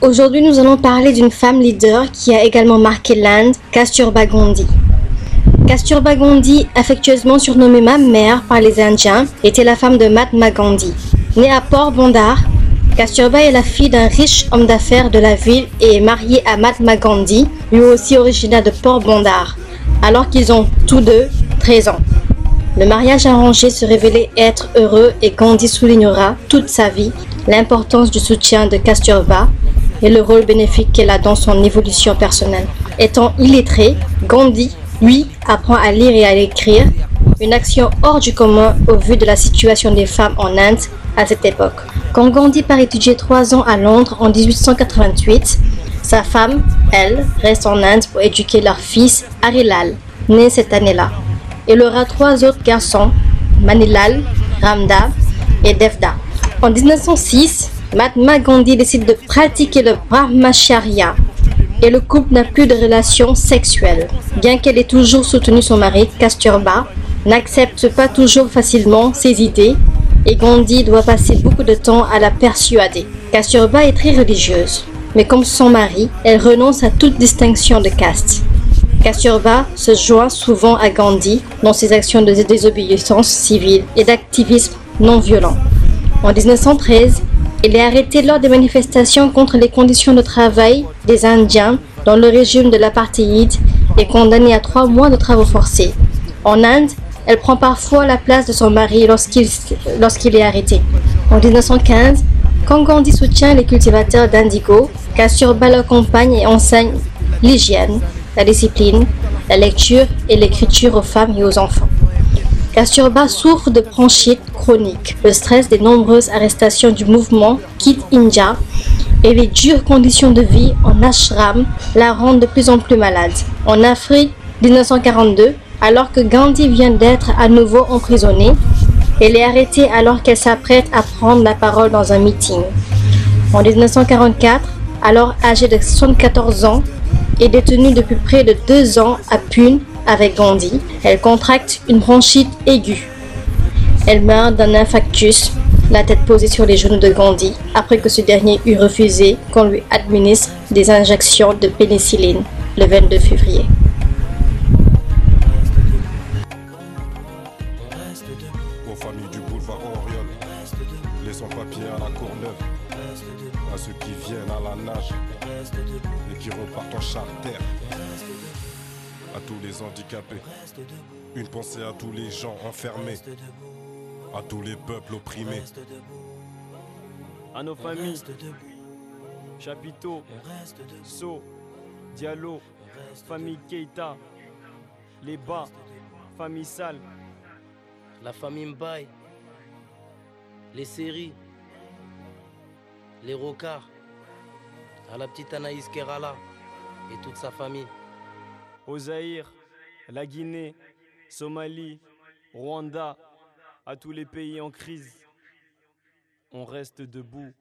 Aujourd'hui, nous allons parler d'une femme leader qui a également marqué l'Inde, Kasturba Gandhi. Kasturba Gandhi, affectueusement surnommée ma mère par les Indiens, était la femme de Mahatma Gandhi. Née à Port Bondar, Kasturba est la fille d'un riche homme d'affaires de la ville et est mariée à Mahatma Gandhi, lui aussi originaire de Port Bondar, alors qu'ils ont tous deux 13 ans. Le mariage arrangé se révélait être heureux et Gandhi soulignera toute sa vie l'importance du soutien de Kasturba et le rôle bénéfique qu'elle a dans son évolution personnelle. Étant illettré, Gandhi lui apprend à lire et à écrire, une action hors du commun au vu de la situation des femmes en Inde à cette époque. Quand Gandhi part étudier trois ans à Londres en 1888, sa femme, elle, reste en Inde pour éduquer leur fils Harilal, né cette année-là. Elle aura trois autres garçons, Manilal, Ramda et Devda. En 1906, Mahatma Gandhi décide de pratiquer le Brahmacharya, et le couple n'a plus de relations sexuelles. Bien qu'elle ait toujours soutenu son mari, Kasturba n'accepte pas toujours facilement ses idées et Gandhi doit passer beaucoup de temps à la persuader. Kasturba est très religieuse, mais comme son mari, elle renonce à toute distinction de caste. Kasturba se joint souvent à Gandhi dans ses actions de désobéissance civile et d'activisme non violent. En 1913, il est arrêté lors des manifestations contre les conditions de travail des Indiens dans le régime de l'apartheid et condamné à trois mois de travaux forcés. En Inde, elle prend parfois la place de son mari lorsqu'il est arrêté. En 1915, quand Gandhi soutient les cultivateurs d'indigo, Kasturba l'accompagne et enseigne l'hygiène, la discipline, la lecture et l'écriture aux femmes et aux enfants. Kasturba souffre de bronchite chronique, le stress des nombreuses arrestations du mouvement Quit India et les dures conditions de vie en ashram la rendent de plus en plus malade. En Afrique 1942, alors que Gandhi vient d'être à nouveau emprisonnée, elle est arrêtée alors qu'elle s'apprête à prendre la parole dans un meeting. En 1944, alors âgée de 74 ans et détenue depuis près de deux ans à Pune, avec Gandhi, elle contracte une bronchite aiguë. Elle meurt d'un infarctus, la tête posée sur les genoux de Gandhi, après que ce dernier eut refusé qu'on lui administre des injections de pénicilline le 22 février. À tous les handicapés. Une pensée à tous les gens enfermés, à tous les peuples opprimés. À nos familles, Chapiteau, So, Diallo, famille Keita, Les Bas, famille Sal, la famille Mbaye, les séries, les Rocards, à la petite Anaïs Kerala et toute sa famille au Zaïre, la Guinée, Somalie, Rwanda, à tous les pays en crise. On reste debout.